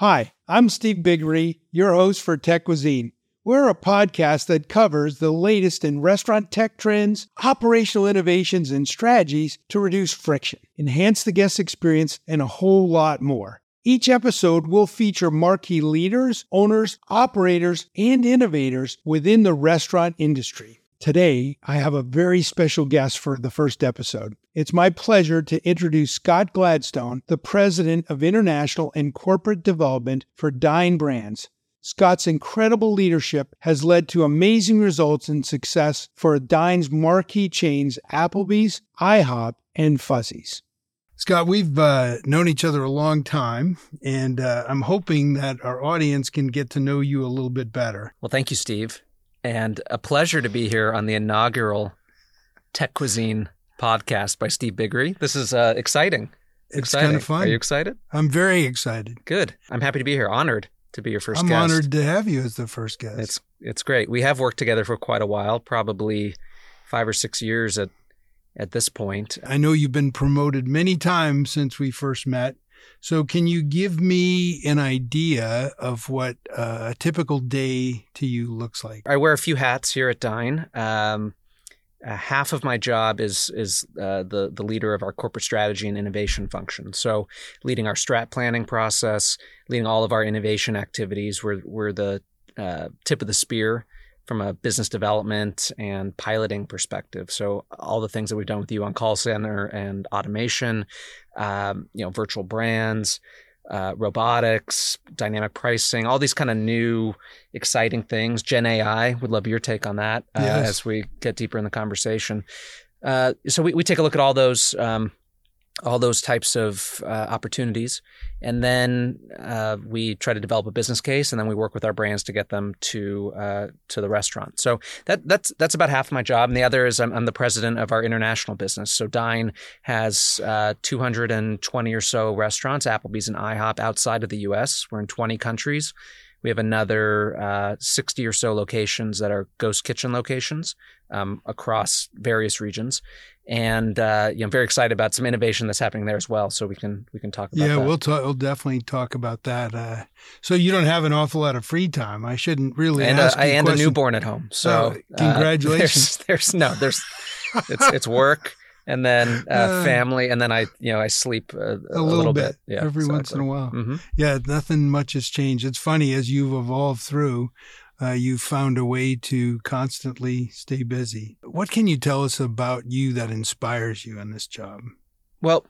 Hi, I'm Steve Biggery, your host for Tech Cuisine. We're a podcast that covers the latest in restaurant tech trends, operational innovations, and strategies to reduce friction, enhance the guest experience, and a whole lot more. Each episode will feature marquee leaders, owners, operators, and innovators within the restaurant industry. Today, I have a very special guest for the first episode. It's my pleasure to introduce Scott Gladstone, the President of International and Corporate Development for Dine Brands. Scott's incredible leadership has led to amazing results and success for Dine's marquee chains Applebee's, IHOP, and Fuzzy's. Scott, we've uh, known each other a long time, and uh, I'm hoping that our audience can get to know you a little bit better. Well, thank you, Steve and a pleasure to be here on the inaugural Tech Cuisine podcast by Steve Biggery. This is uh, exciting. It's exciting. kind of fun. Are you excited? I'm very excited. Good. I'm happy to be here. Honored to be your 1st I'm guest. honored to have you as the first guest. It's it's great. We have worked together for quite a while, probably five or six years at at this point. I know you've been promoted many times since we first met. So, can you give me an idea of what uh, a typical day to you looks like? I wear a few hats here at Dine. Um, uh, half of my job is is uh, the the leader of our corporate strategy and innovation function. So, leading our strat planning process, leading all of our innovation activities. We're we're the uh, tip of the spear from a business development and piloting perspective. So all the things that we've done with you on call center and automation, um, you know, virtual brands, uh, robotics, dynamic pricing, all these kind of new, exciting things. Gen AI, would love your take on that uh, yes. as we get deeper in the conversation. Uh, so we, we take a look at all those um, all those types of uh, opportunities. And then uh, we try to develop a business case, and then we work with our brands to get them to uh, to the restaurant. So that that's that's about half of my job, and the other is I'm, I'm the president of our international business. So Dine has uh, 220 or so restaurants, Applebee's and IHOP outside of the U.S. We're in 20 countries. We have another uh, 60 or so locations that are ghost kitchen locations um, across various regions and uh, you know, I'm very excited about some innovation that's happening there as well. So we can we can talk about. Yeah, that. we'll talk. We'll definitely talk about that. Uh, so you don't have an awful lot of free time. I shouldn't really and ask. A, and a newborn at home. So oh, congratulations. Uh, there's, there's, no there's it's it's work. And then uh, family, and then I, you know, I sleep a, a, a little, little, bit, bit. Yeah, every exactly. once in a while. Mm-hmm. Yeah, nothing much has changed. It's funny as you've evolved through uh, you've found a way to constantly stay busy. What can you tell us about you that inspires you in this job? Well,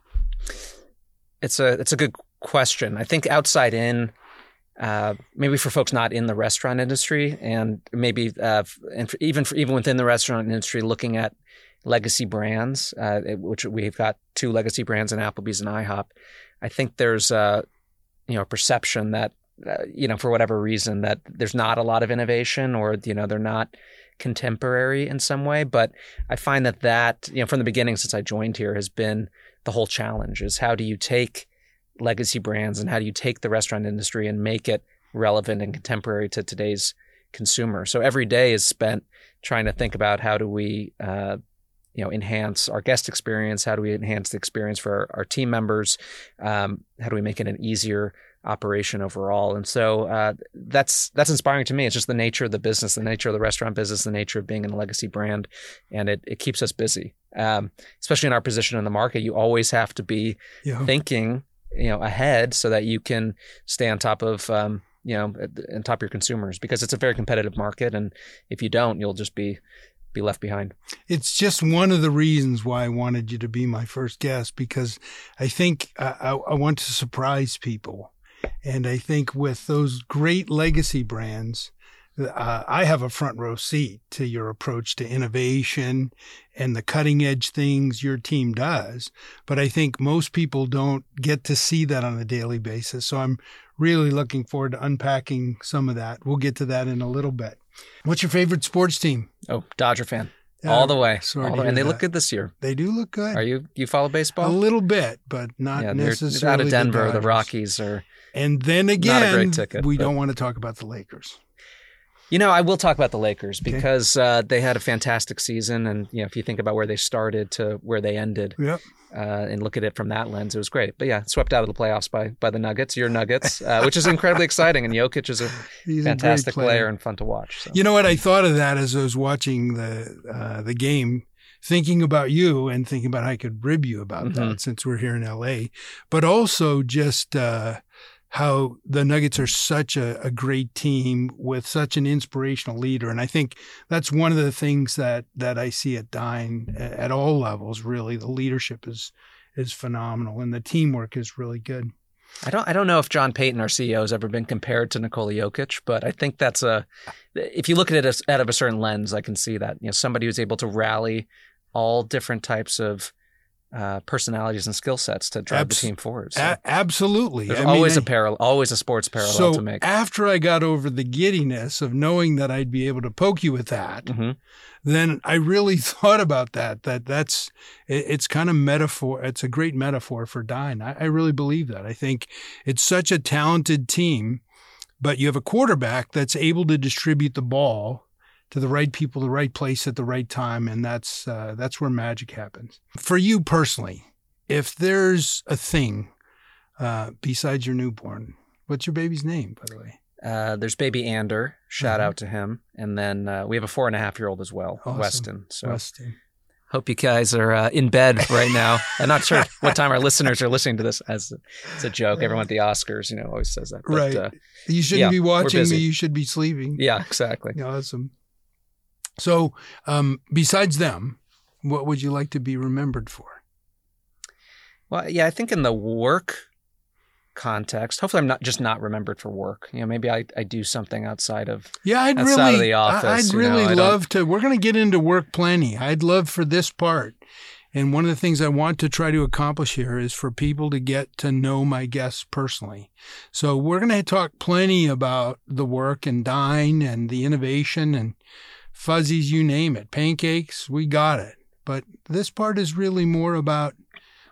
it's a it's a good question. I think outside in, uh, maybe for folks not in the restaurant industry, and maybe uh, and for, even for, even within the restaurant industry, looking at legacy brands, uh, which we've got two legacy brands in Applebee's and IHOP. I think there's a you know a perception that uh, you know, for whatever reason, that there's not a lot of innovation or, you know, they're not contemporary in some way. But I find that that, you know, from the beginning since I joined here has been the whole challenge is how do you take legacy brands and how do you take the restaurant industry and make it relevant and contemporary to today's consumer? So every day is spent trying to think about how do we, uh, you know, enhance our guest experience? How do we enhance the experience for our, our team members? Um, how do we make it an easier operation overall. And so uh, that's that's inspiring to me. It's just the nature of the business, the nature of the restaurant business, the nature of being in a legacy brand, and it, it keeps us busy. Um, especially in our position in the market, you always have to be yeah. thinking, you know, ahead so that you can stay on top of. Um, you know, on top of your consumers because it's a very competitive market, and if you don't, you'll just be be left behind. It's just one of the reasons why I wanted you to be my first guest because I think I, I, I want to surprise people. And I think with those great legacy brands, uh, I have a front row seat to your approach to innovation and the cutting edge things your team does. But I think most people don't get to see that on a daily basis. So I'm really looking forward to unpacking some of that. We'll get to that in a little bit. What's your favorite sports team? Oh, Dodger fan. all the way. All the, and they that. look good this year. They do look good. Are you you follow baseball? A little bit, but not yeah, necessarily. Out of Denver, the, the Rockies are and then again, we don't want to talk about the Lakers. You know, I will talk about the Lakers because okay. uh, they had a fantastic season, and you know, if you think about where they started to where they ended, yep. Uh, and look at it from that lens, it was great. But yeah, swept out of the playoffs by by the Nuggets, your Nuggets, uh, which is incredibly exciting. And Jokic is a He's fantastic a player. player. and fun to watch. So. You know what? I thought of that as I was watching the uh, the game, thinking about you and thinking about how I could rib you about mm-hmm. that since we're here in L.A. But also just uh, how the Nuggets are such a, a, great team with such an inspirational leader. And I think that's one of the things that, that I see at Dine at all levels, really. The leadership is, is phenomenal and the teamwork is really good. I don't I don't know if John Peyton, our CEO, has ever been compared to Nikola Jokic, but I think that's a if you look at it out of a certain lens, I can see that. You know, somebody who's able to rally all different types of uh, personalities and skill sets to drive Abs- the team forward. So a- absolutely, there's I always mean, a parallel, always a sports parallel so to make. After I got over the giddiness of knowing that I'd be able to poke you with that, mm-hmm. then I really thought about that. That that's it, it's kind of metaphor. It's a great metaphor for Dine. I, I really believe that. I think it's such a talented team, but you have a quarterback that's able to distribute the ball to the right people, the right place at the right time, and that's uh, that's where magic happens. For you personally, if there's a thing uh, besides your newborn, what's your baby's name, by the way? Uh, there's baby Ander. Shout mm-hmm. out to him, and then uh, we have a four and a half year old as well, awesome. Weston. So Weston. Hope you guys are uh, in bed right now. I'm not sure what time our listeners are listening to this. As it's a joke, everyone at the Oscars, you know, always says that. But, right. Uh, you shouldn't yeah, be watching me. You should be sleeping. Yeah, exactly. Awesome. So, um, besides them, what would you like to be remembered for? Well, yeah, I think in the work context, hopefully I'm not just not remembered for work. You know, maybe I, I do something outside of yeah, I'd really, of the office. I'd really know, love to. We're going to get into work plenty. I'd love for this part. And one of the things I want to try to accomplish here is for people to get to know my guests personally. So we're going to talk plenty about the work and dine and the innovation and Fuzzy's, you name it, pancakes, we got it. But this part is really more about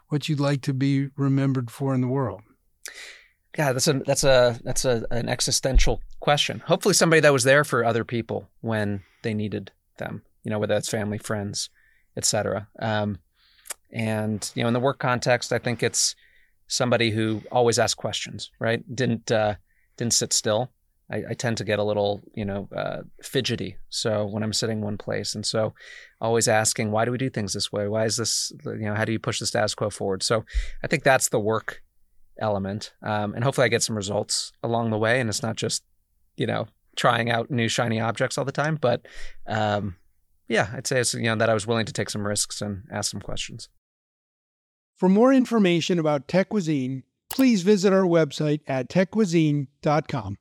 what you'd like to be remembered for in the world. Yeah, that's a that's a that's a an existential question. Hopefully, somebody that was there for other people when they needed them. You know, whether that's family, friends, etc. Um, and you know, in the work context, I think it's somebody who always asked questions. Right? Didn't uh, didn't sit still. I, I, tend to get a little, you know, uh, fidgety. So when I'm sitting one place, and so always asking, why do we do things this way? Why is this, you know, how do you push the status quo forward? So I think that's the work element, um, and hopefully I get some results along the way, and it's not just, you know, trying out new shiny objects all the time, but um, yeah, I'd say it's you know that I was willing to take some risks and ask some questions. For more information about Tech Cuisine, please visit our website at techcuisine.com.